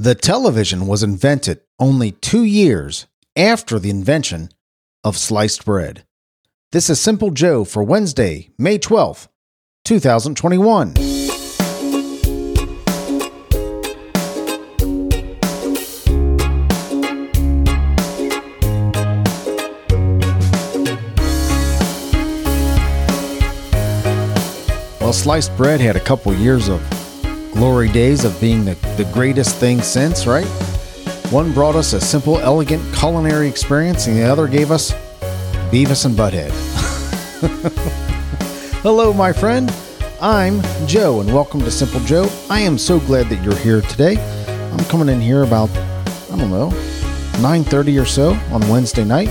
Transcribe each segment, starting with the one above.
The television was invented only two years after the invention of sliced bread. This is Simple Joe for Wednesday, May 12th, 2021. Well, sliced bread had a couple years of glory days of being the, the greatest thing since, right? One brought us a simple, elegant culinary experience, and the other gave us Beavis and Butthead. Hello, my friend. I'm Joe, and welcome to Simple Joe. I am so glad that you're here today. I'm coming in here about, I don't know, 9.30 or so on Wednesday night.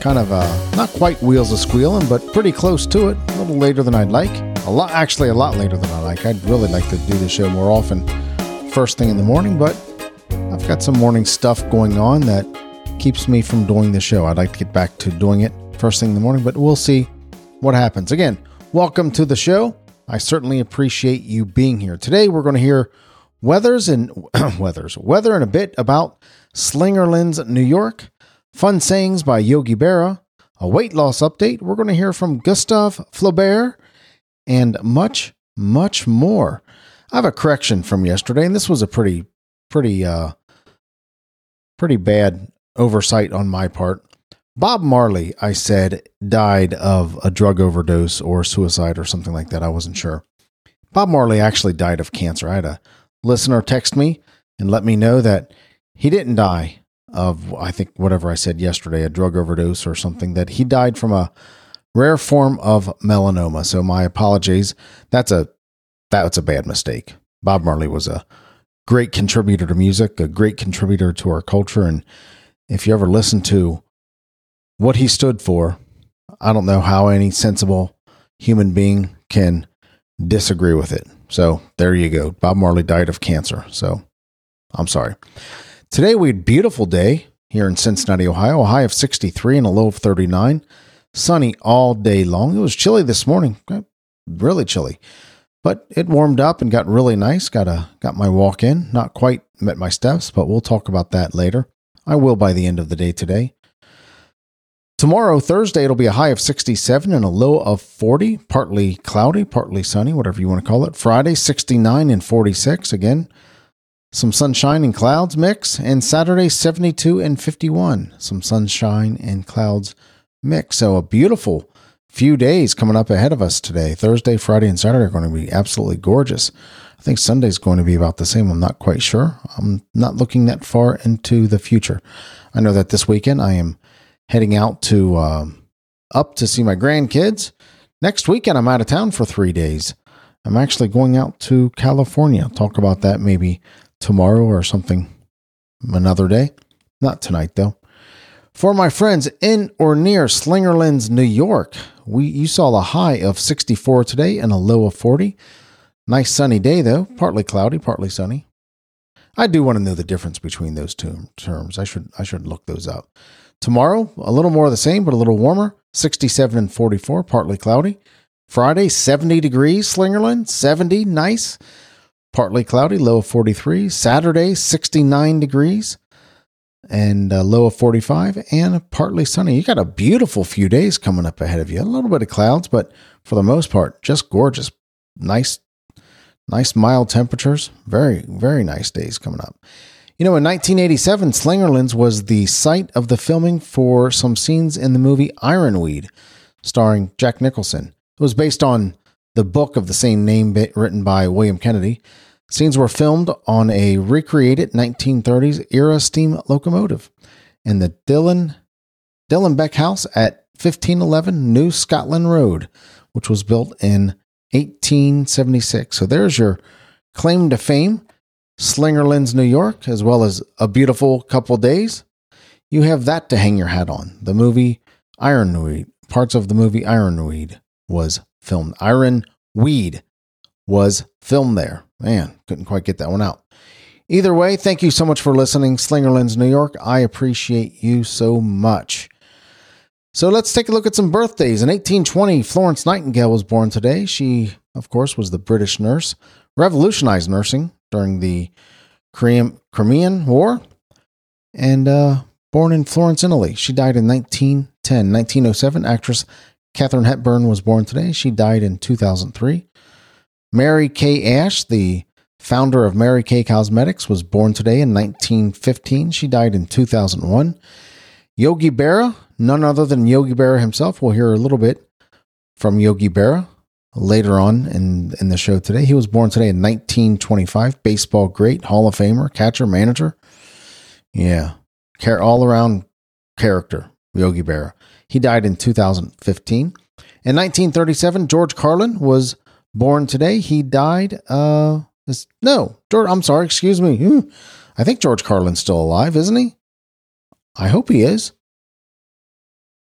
Kind of, uh, not quite wheels a squealing, but pretty close to it. A little later than I'd like. A lot, actually, a lot later than I like. I'd really like to do the show more often, first thing in the morning, but I've got some morning stuff going on that keeps me from doing the show. I'd like to get back to doing it first thing in the morning, but we'll see what happens. Again, welcome to the show. I certainly appreciate you being here. Today we're going to hear weathers and weathers, weather and a bit about Slingerlands New York, fun sayings by Yogi Berra, a weight loss update. We're going to hear from Gustave Flaubert and much, much more. I have a correction from yesterday, and this was a pretty, pretty, uh, pretty bad oversight on my part. Bob Marley, I said, died of a drug overdose or suicide or something like that. I wasn't sure. Bob Marley actually died of cancer. I had a listener text me and let me know that he didn't die of, I think, whatever I said yesterday, a drug overdose or something, that he died from a rare form of melanoma. So my apologies. That's a that's a bad mistake. Bob Marley was a great contributor to music, a great contributor to our culture, and if you ever listen to what he stood for, I don't know how any sensible human being can disagree with it. So there you go. Bob Marley died of cancer. So I'm sorry. Today we had beautiful day here in Cincinnati, Ohio, a high of 63 and a low of 39 sunny all day long. It was chilly this morning, eh, really chilly, but it warmed up and got really nice. Got a got my walk in. Not quite met my steps, but we'll talk about that later. I will by the end of the day today. Tomorrow, Thursday, it'll be a high of 67 and a low of 40, partly cloudy, partly sunny, whatever you want to call it. Friday, 69 and 46. Again, some sunshine and clouds mix. And Saturday, 72 and 51. Some sunshine and clouds mix. So a beautiful few days coming up ahead of us today. Thursday, Friday, and Saturday are going to be absolutely gorgeous. I think Sunday's going to be about the same. I'm not quite sure. I'm not looking that far into the future. I know that this weekend I am heading out to um, up to see my grandkids. Next weekend I'm out of town for three days. I'm actually going out to California. I'll talk about that maybe tomorrow or something another day. Not tonight though. For my friends in or near Slingerlands, New York, we you saw a high of 64 today and a low of 40. Nice sunny day though, partly cloudy, partly sunny. I do want to know the difference between those two terms. I should I should look those up. Tomorrow, a little more of the same, but a little warmer. 67 and 44, partly cloudy. Friday, 70 degrees, Slingerland, 70, nice. Partly cloudy, low of 43. Saturday, 69 degrees and a low of 45 and partly sunny. You got a beautiful few days coming up ahead of you. A little bit of clouds, but for the most part, just gorgeous. Nice, nice mild temperatures. Very, very nice days coming up. You know, in 1987, Slingerlands was the site of the filming for some scenes in the movie Ironweed, starring Jack Nicholson. It was based on the book of the same name written by William Kennedy. Scenes were filmed on a recreated 1930s era steam locomotive in the Dillon Beck House at 1511 New Scotland Road, which was built in 1876. So there's your claim to fame, Slingerlands, New York, as well as a beautiful couple days. You have that to hang your hat on. The movie Ironweed, parts of the movie Ironweed was filmed. Ironweed was filmed there. Man, couldn't quite get that one out. Either way, thank you so much for listening, Slingerlands, New York. I appreciate you so much. So let's take a look at some birthdays. In 1820, Florence Nightingale was born today. She, of course, was the British nurse, revolutionized nursing during the Crimean, War, and uh, born in Florence, Italy. She died in 1910. 1907, actress Katharine Hepburn was born today. She died in 2003. Mary Kay Ash, the founder of Mary Kay Cosmetics, was born today in 1915. She died in 2001. Yogi Berra, none other than Yogi Berra himself. We'll hear a little bit from Yogi Berra later on in, in the show today. He was born today in 1925. Baseball great, Hall of Famer, catcher, manager. Yeah, care all around character, Yogi Berra. He died in 2015. In 1937, George Carlin was born today. He died. Uh, no, George. I'm sorry. Excuse me. Hmm. I think George Carlin's still alive, isn't he? I hope he is.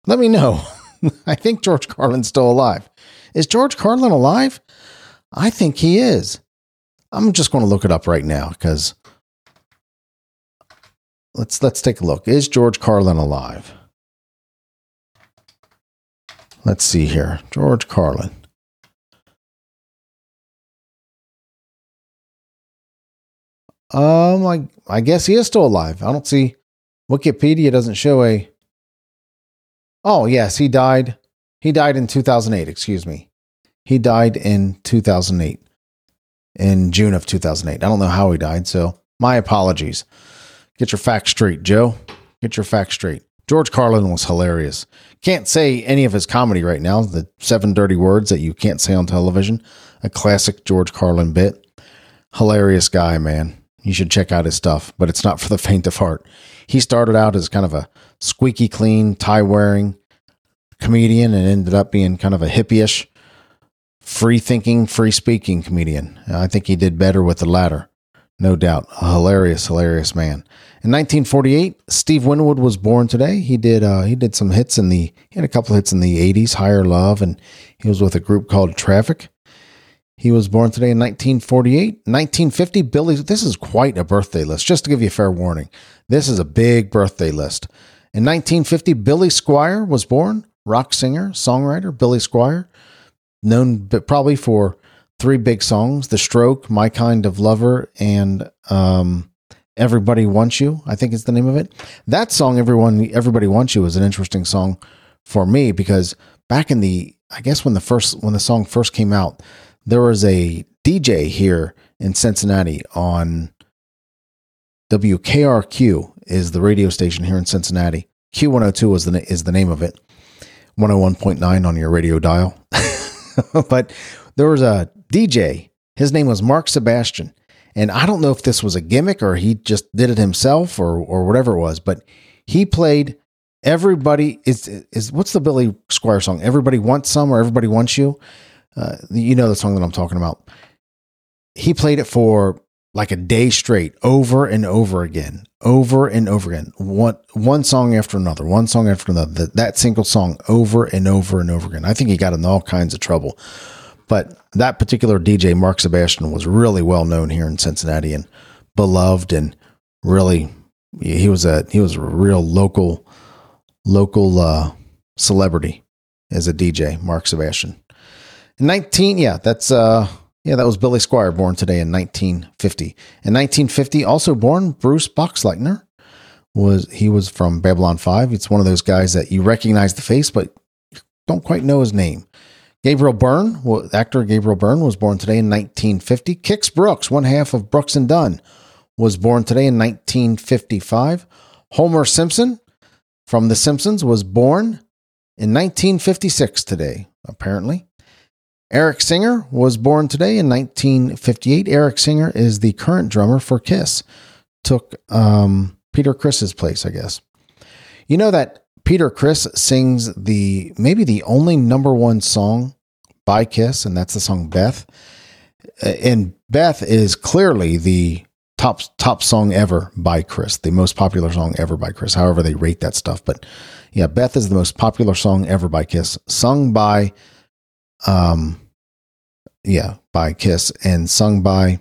Let me know. I think George Carlin's still alive. Is George Carlin alive? I think he is. I'm just going to look it up right now because let's let's take a look. Is George Carlin alive? Let's see here. George Carlin. Um, I I guess he is still alive. I don't see Wikipedia doesn't show a. Oh yes, he died. He died in 2008. Excuse me. He died in 2008, in June of 2008. I don't know how he died, so my apologies. Get your facts straight, Joe. Get your facts straight. George Carlin was hilarious. Can't say any of his comedy right now. The seven dirty words that you can't say on television. A classic George Carlin bit. Hilarious guy, man. You should check out his stuff, but it's not for the faint of heart. He started out as kind of a squeaky clean, tie wearing comedian and ended up being kind of a hippie-ish, free thinking, free speaking comedian. I think he did better with the latter. No doubt. A hilarious, hilarious man. In 1948, Steve Winwood was born today. He did uh, he did some hits in the he had a couple hits in the 80s, Higher Love, and he was with a group called Traffic. He was born today in 1948. 1950, Billy, this is quite a birthday list, just to give you a fair warning. This is a big birthday list. In 1950, Billy Squier was born, rock singer, songwriter, Billy Squier, known probably for three big songs The Stroke, My Kind of Lover, and um, Everybody Wants You, I think is the name of it. That song, Everyone Everybody Wants You, is an interesting song for me because back in the I guess when the first when the song first came out, there was a DJ here in Cincinnati on WKRQ is the radio station here in Cincinnati. Q102 was the is the name of it. 101.9 on your radio dial. but there was a DJ. His name was Mark Sebastian. And I don't know if this was a gimmick or he just did it himself or or whatever it was, but he played everybody is is what's the Billy Squier song? Everybody wants some or everybody wants you. Uh, you know the song that I'm talking about. He played it for like a day straight, over and over again, over and over again. One one song after another, one song after another. That, that single song over and over and over again. I think he got in all kinds of trouble but that particular DJ, Mark Sebastian, was really well known here in Cincinnati and beloved, and really he was a he was a real local local uh, celebrity as a DJ, Mark Sebastian. In 19, yeah, that's uh yeah, that was Billy Squier born today in 1950. In 1950, also born Bruce Boxleitner was he was from Babylon 5. It's one of those guys that you recognize the face but don't quite know his name. Gabriel Byrne, well, actor Gabriel Byrne, was born today in 1950. Kix Brooks, one half of Brooks and Dunn, was born today in 1955. Homer Simpson from The Simpsons was born in 1956 today, apparently. Eric Singer was born today in 1958. Eric Singer is the current drummer for Kiss. Took um, Peter Criss's place, I guess. You know that Peter Criss sings the maybe the only number one song by Kiss, and that's the song Beth. And Beth is clearly the top top song ever by Criss, the most popular song ever by Criss. However, they rate that stuff, but yeah, Beth is the most popular song ever by Kiss, sung by, um, yeah, by Kiss and sung by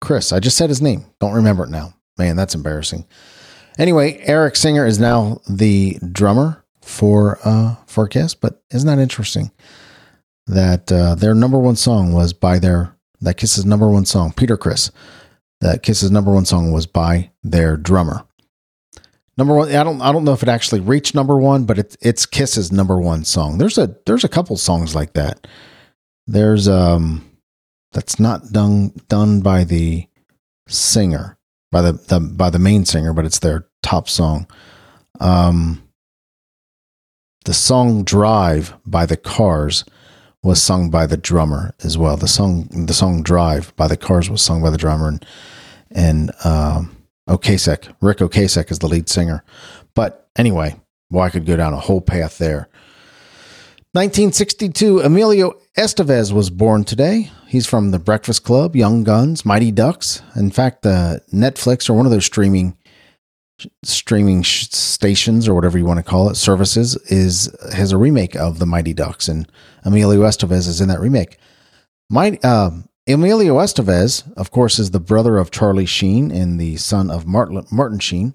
Criss. I just said his name. Don't remember it now. Man, that's embarrassing. Anyway, Eric Singer is now the drummer for uh, for Kiss, but isn't that interesting that uh, their number one song was by their That Kiss's number one song, Peter Criss, That Kiss's number one song was by their drummer. Number one, I don't I don't know if it actually reached number one, but it's it's Kiss's number one song. There's a there's a couple songs like that. There's um that's not done done by the singer by the, the by the main singer, but it's their top song. Um, the song "Drive" by the Cars was sung by the drummer as well. The song the song "Drive" by the Cars was sung by the drummer, and and um, Ocasek Ric Ocasek is the lead singer. But anyway, well, I could go down a whole path there. 1962, Emilio Estevez was born today. He's from The Breakfast Club, Young Guns, Mighty Ducks. In fact, uh, Netflix or one of those streaming streaming stations or whatever you want to call it services is has a remake of the Mighty Ducks, and Emilio Estevez is in that remake. My uh, Emilio Estevez, of course, is the brother of Charlie Sheen and the son of Martin, Sheen.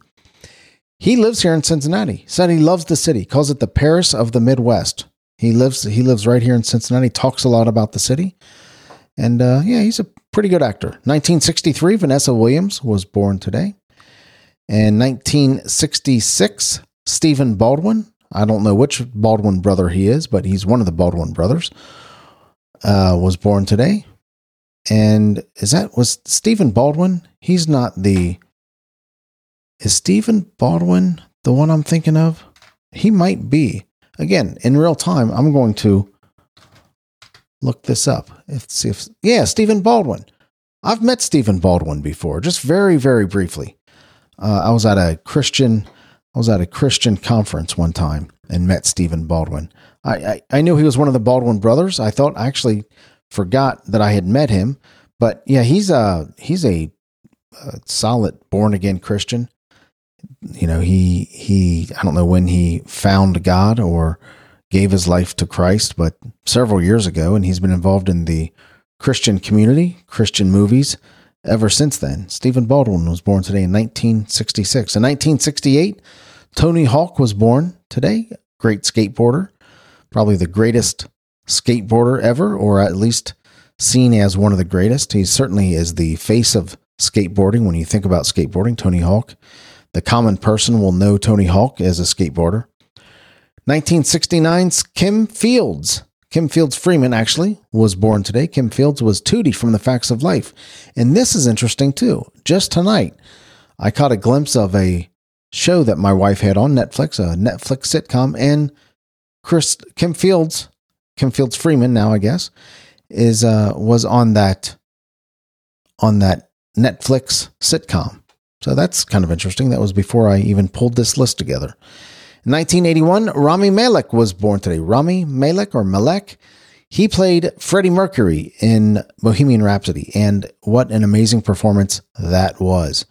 He lives here in Cincinnati. Said he loves the city, calls it the Paris of the Midwest. He lives he lives right here in Cincinnati. Talks a lot about the city, and uh, yeah, he's a pretty good actor. 1963, Vanessa Williams was born today. And 1966, Stephen Baldwin. I don't know which Baldwin brother he is, but he's one of the Baldwin brothers. Uh, was born today. And is that was Stephen Baldwin? He's not the. Is Stephen Baldwin the one I'm thinking of? He might be again in real time i'm going to look this up if see if yeah stephen baldwin i've met stephen baldwin before just very very briefly uh, i was at a christian i was at a christian conference one time and met stephen baldwin I, I, I knew he was one of the baldwin brothers i thought actually forgot that i had met him but yeah he's a he's a, a solid born again christian you know, he he I don't know when he found God or gave his life to Christ, but several years ago, and he's been involved in the Christian community, Christian movies ever since then. Stephen Baldwin was born today in 1966. In 1968, Tony Hawk was born today, great skateboarder, probably the greatest skateboarder ever, or at least seen as one of the greatest. He certainly is the face of skateboarding when you think about skateboarding, Tony Hawk. The common person will know Tony Hawk as a skateboarder. 1969's Kim Fields. Kim Fields Freeman actually was born today. Kim Fields was Tootie from The Facts of Life. And this is interesting too. Just tonight, I caught a glimpse of a show that my wife had on Netflix, a Netflix sitcom, and Chris Kim Fields, Kim Fields Freeman now I guess, is uh was on that on that Netflix sitcom. So that's kind of interesting. That was before I even pulled this list together. In 1981, Rami Malek was born today. Rami Malek or Malek. He played Freddie Mercury in Bohemian Rhapsody, and what an amazing performance that was.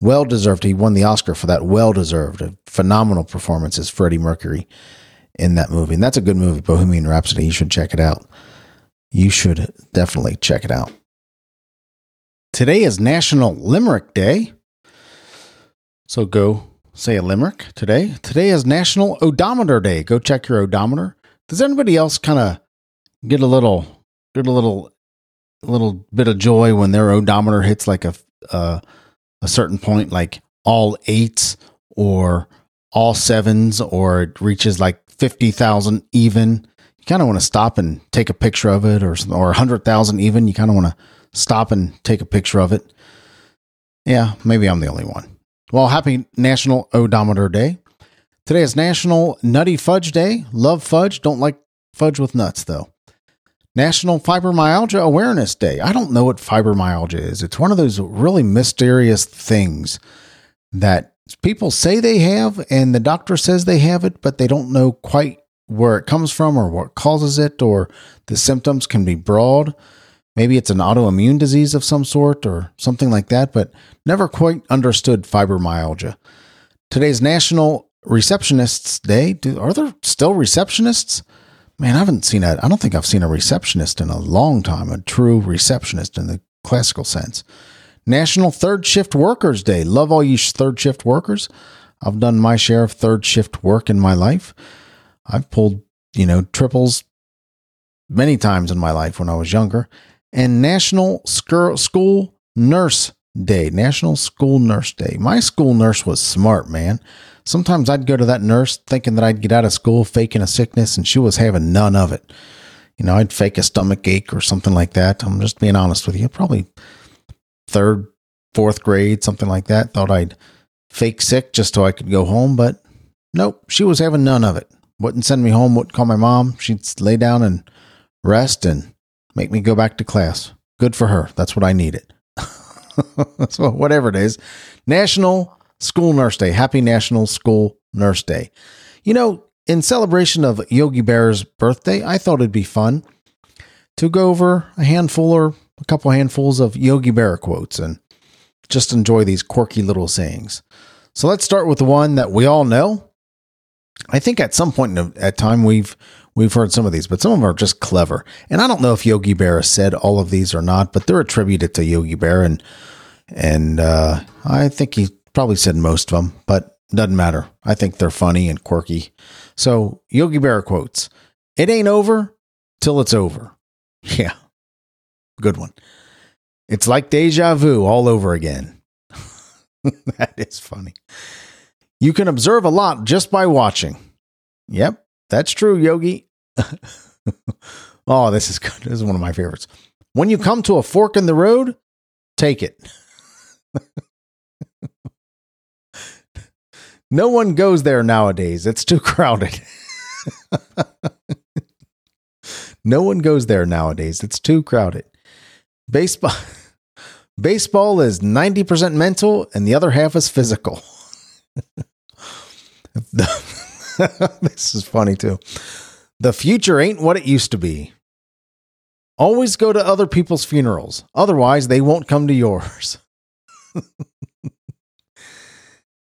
Well deserved. He won the Oscar for that. Well deserved. A phenomenal performance as Freddie Mercury in that movie. And that's a good movie, Bohemian Rhapsody. You should check it out. You should definitely check it out. Today is National Limerick Day. So go say a limerick today. Today is National Odometer Day. Go check your odometer. Does anybody else kind of get a little get a little little bit of joy when their odometer hits like a a certain point, like all eights or all sevens, or it reaches like fifty thousand even? You kind of want to stop and take a picture of it, or or hundred thousand even. You kind of want to stop and take a picture of it. Yeah, maybe I'm the only one. Well, happy National Odometer Day. Today is National Nutty Fudge Day. Love fudge, don't like fudge with nuts though. National Fibromyalgia Awareness Day. I don't know what fibromyalgia is. It's one of those really mysterious things that people say they have and the doctor says they have it, but they don't know quite where it comes from or what causes it or the symptoms can be broad. Maybe it's an autoimmune disease of some sort or something like that, but never quite understood fibromyalgia. Today's National Receptionists Day. Do, are there still receptionists? Man, I haven't seen a, I don't think I've seen a receptionist in a long time, a true receptionist in the classical sense. National Third Shift Workers Day. Love all you third shift workers. I've done my share of third shift work in my life. I've pulled, you know, triples many times in my life when I was younger and National School Nurse Day. National School Nurse Day. My school nurse was smart, man. Sometimes I'd go to that nurse thinking that I'd get out of school faking a sickness, and she was having none of it. You know, I'd fake a stomach ache or something like that. I'm just being honest with you. Probably third, fourth grade, something like that. Thought I'd fake sick just so I could go home, but nope, she was having none of it. Wouldn't send me home, wouldn't call my mom. She'd lay down and rest and make me go back to class. Good for her. That's what I needed. so, whatever it is, National School Nurse Day. Happy National School Nurse Day. You know, in celebration of Yogi Berra's birthday, I thought it'd be fun to go over a handful or a couple handfuls of Yogi Berra quotes and just enjoy these quirky little sayings. So let's start with the one that we all know. I think at some point in at time we've we've heard some of these, but some of them are just clever. And I don't know if Yogi Berra said all of these or not, but they're attributed to Yogi Berra, and and uh, I think he probably said most of them, but doesn't matter. I think they're funny and quirky. So Yogi Berra quotes: "It ain't over till it's over." Yeah, good one. It's like deja vu all over again. that is funny. You can observe a lot just by watching. Yep, that's true, Yogi. oh, this is good. This is one of my favorites. When you come to a fork in the road, take it. no one goes there nowadays. It's too crowded. No one goes there nowadays. It's too crowded. Baseball baseball is 90% mental and the other half is physical. this is funny too. The future ain't what it used to be. Always go to other people's funerals. Otherwise, they won't come to yours.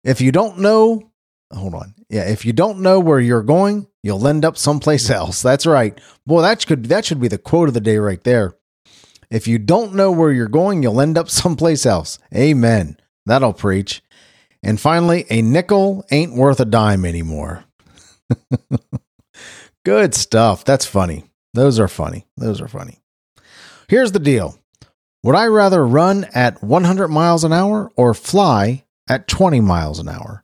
if you don't know, hold on. Yeah, if you don't know where you're going, you'll end up someplace else. That's right. Boy, that could that should be the quote of the day right there. If you don't know where you're going, you'll end up someplace else. Amen. That'll preach. And finally, a nickel ain't worth a dime anymore. Good stuff. That's funny. Those are funny. Those are funny. Here's the deal Would I rather run at 100 miles an hour or fly at 20 miles an hour?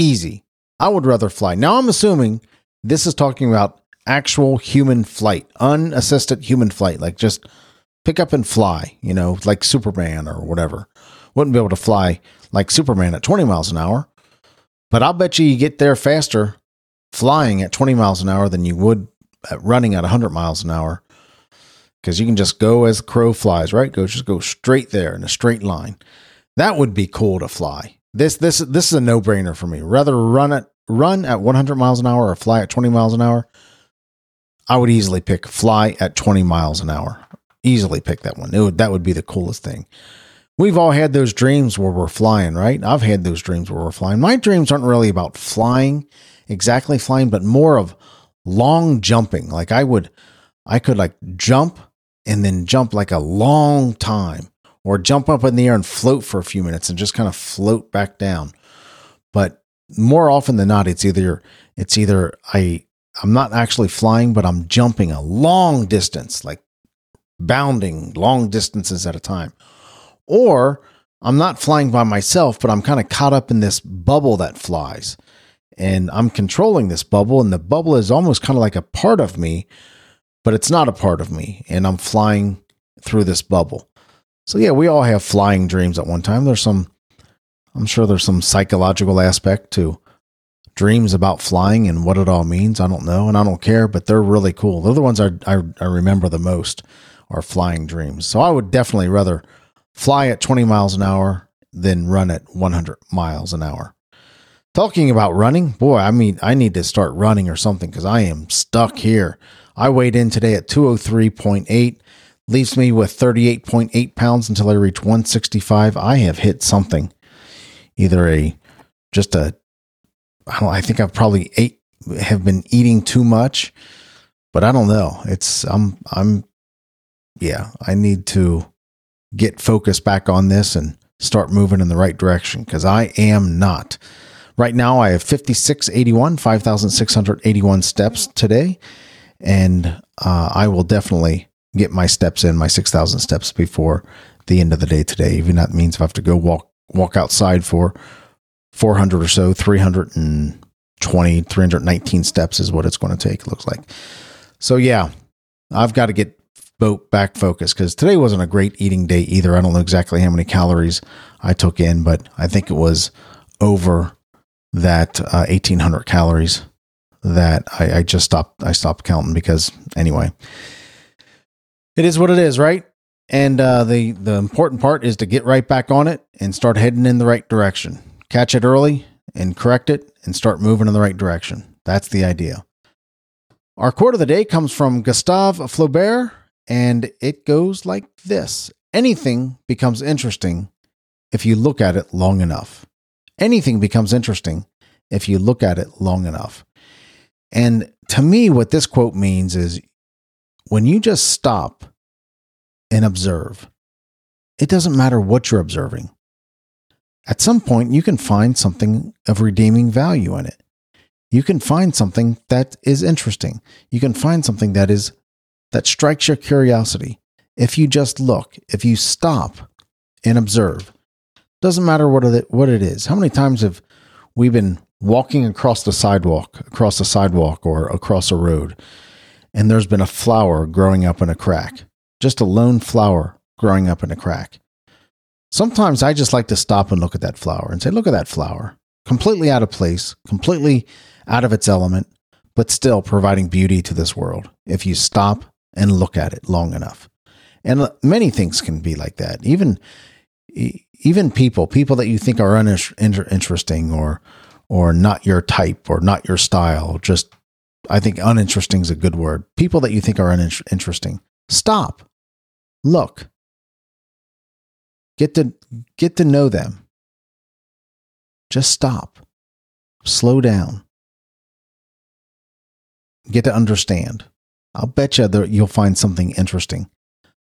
Easy. I would rather fly. Now, I'm assuming this is talking about actual human flight, unassisted human flight, like just pick up and fly, you know, like Superman or whatever. Wouldn't be able to fly like Superman at 20 miles an hour, but I'll bet you you get there faster flying at 20 miles an hour than you would at running at 100 miles an hour because you can just go as the crow flies, right? Go just go straight there in a straight line. That would be cool to fly. This this this is a no brainer for me. Rather run at run at 100 miles an hour or fly at 20 miles an hour. I would easily pick fly at 20 miles an hour. Easily pick that one. It would, that would be the coolest thing. We've all had those dreams where we're flying, right? I've had those dreams where we're flying. My dreams aren't really about flying, exactly flying, but more of long jumping. Like I would, I could like jump and then jump like a long time or jump up in the air and float for a few minutes and just kind of float back down. But more often than not, it's either, it's either I, I'm not actually flying, but I'm jumping a long distance, like bounding long distances at a time. Or I'm not flying by myself, but I'm kind of caught up in this bubble that flies. And I'm controlling this bubble, and the bubble is almost kind of like a part of me, but it's not a part of me. And I'm flying through this bubble. So, yeah, we all have flying dreams at one time. There's some, I'm sure there's some psychological aspect to dreams about flying and what it all means. I don't know, and I don't care, but they're really cool. They're the ones I, I, I remember the most are flying dreams. So I would definitely rather fly at 20 miles an hour than run at 100 miles an hour. Talking about running, boy, I mean, I need to start running or something because I am stuck here. I weighed in today at 203.8, leaves me with 38.8 pounds until I reach 165. I have hit something, either a just a, I I think I've probably ate, have been eating too much, but I don't know. It's, I'm, I'm yeah, I need to get focused back on this and start moving in the right direction because I am not. Right now, I have 5681, 5,681 steps today, and uh, I will definitely get my steps in, my 6,000 steps before the end of the day today. Even that means if I have to go walk walk outside for 400 or so, 320, 319 steps is what it's going to take, it looks like. So, yeah, I've got to get boat back focused because today wasn't a great eating day either. I don't know exactly how many calories I took in, but I think it was over that uh, 1800 calories that I, I just stopped. I stopped counting because anyway, it is what it is, right? And uh, the the important part is to get right back on it and start heading in the right direction. Catch it early and correct it and start moving in the right direction. That's the idea. Our quote of the day comes from Gustave Flaubert, and it goes like this Anything becomes interesting if you look at it long enough. Anything becomes interesting if you look at it long enough. And to me, what this quote means is when you just stop and observe, it doesn't matter what you're observing. At some point, you can find something of redeeming value in it. You can find something that is interesting. You can find something that is that strikes your curiosity. If you just look, if you stop and observe, doesn't matter what it, what it is. How many times have we been walking across the sidewalk, across the sidewalk or across a road, and there's been a flower growing up in a crack? Just a lone flower growing up in a crack. Sometimes I just like to stop and look at that flower and say, look at that flower. Completely out of place, completely out of its element, but still providing beauty to this world if you stop and look at it long enough. And many things can be like that. Even even people, people that you think are uninteresting or or not your type or not your style, just I think uninteresting is a good word. People that you think are uninteresting, stop, look, get to get to know them. Just stop, slow down, get to understand. I'll bet you that you'll find something interesting.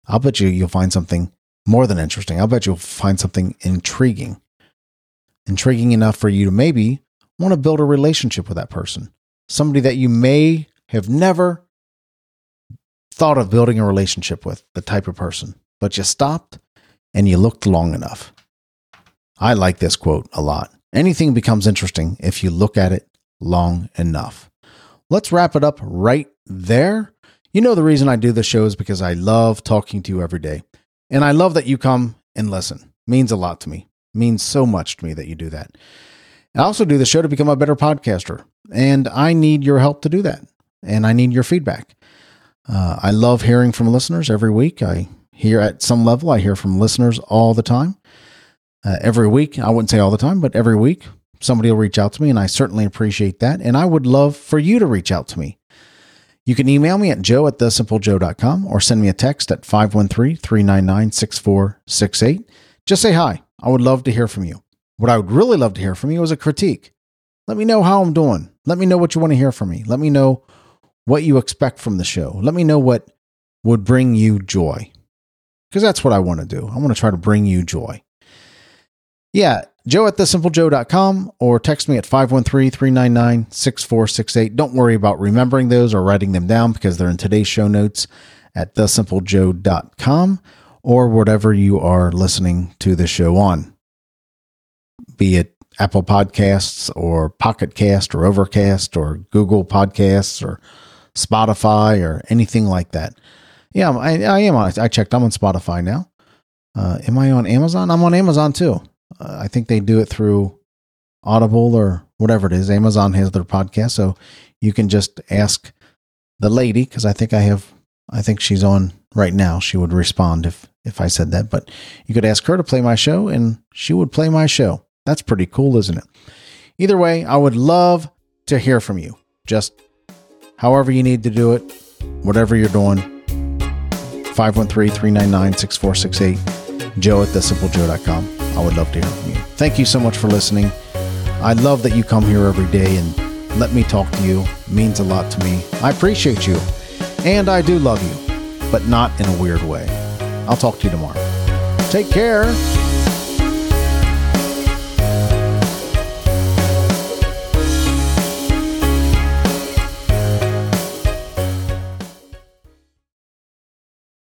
I'll bet you you'll find something more than interesting. I'll bet you'll find something intriguing. Intriguing enough for you to maybe want to build a relationship with that person. Somebody that you may have never thought of building a relationship with, the type of person, but you stopped and you looked long enough. I like this quote a lot. Anything becomes interesting if you look at it long enough. Let's wrap it up right there. You know, the reason I do the show is because I love talking to you every day. And I love that you come and listen. It means a lot to me. It means so much to me that you do that. I also do the show to become a better podcaster. And I need your help to do that. And I need your feedback. Uh, I love hearing from listeners every week. I hear at some level, I hear from listeners all the time. Uh, every week, I wouldn't say all the time, but every week, somebody will reach out to me, and I certainly appreciate that. And I would love for you to reach out to me. You can email me at joe at thesimplejoe.com or send me a text at 513 399 6468. Just say hi. I would love to hear from you. What I would really love to hear from you is a critique. Let me know how I'm doing. Let me know what you want to hear from me. Let me know what you expect from the show. Let me know what would bring you joy. Because that's what I want to do. I want to try to bring you joy. Yeah, joe at thesimplejoe.com or text me at 513-399-6468. Don't worry about remembering those or writing them down because they're in today's show notes at thesimplejoe.com or whatever you are listening to the show on. Be it Apple Podcasts or Pocket Cast or Overcast or Google Podcasts or Spotify or anything like that. Yeah, I, I am. I checked. I'm on Spotify now. Uh, am I on Amazon? I'm on Amazon too. Uh, I think they do it through Audible or whatever it is. Amazon has their podcast, so you can just ask the lady because I think I have. I think she's on right now. She would respond if if I said that. But you could ask her to play my show, and she would play my show. That's pretty cool, isn't it? Either way, I would love to hear from you. Just however you need to do it, whatever you're doing. 513 399 6468. Joe at thesimplejoe.com. I would love to hear from you. Thank you so much for listening. I love that you come here every day and let me talk to you. It means a lot to me. I appreciate you. And I do love you, but not in a weird way. I'll talk to you tomorrow. Take care.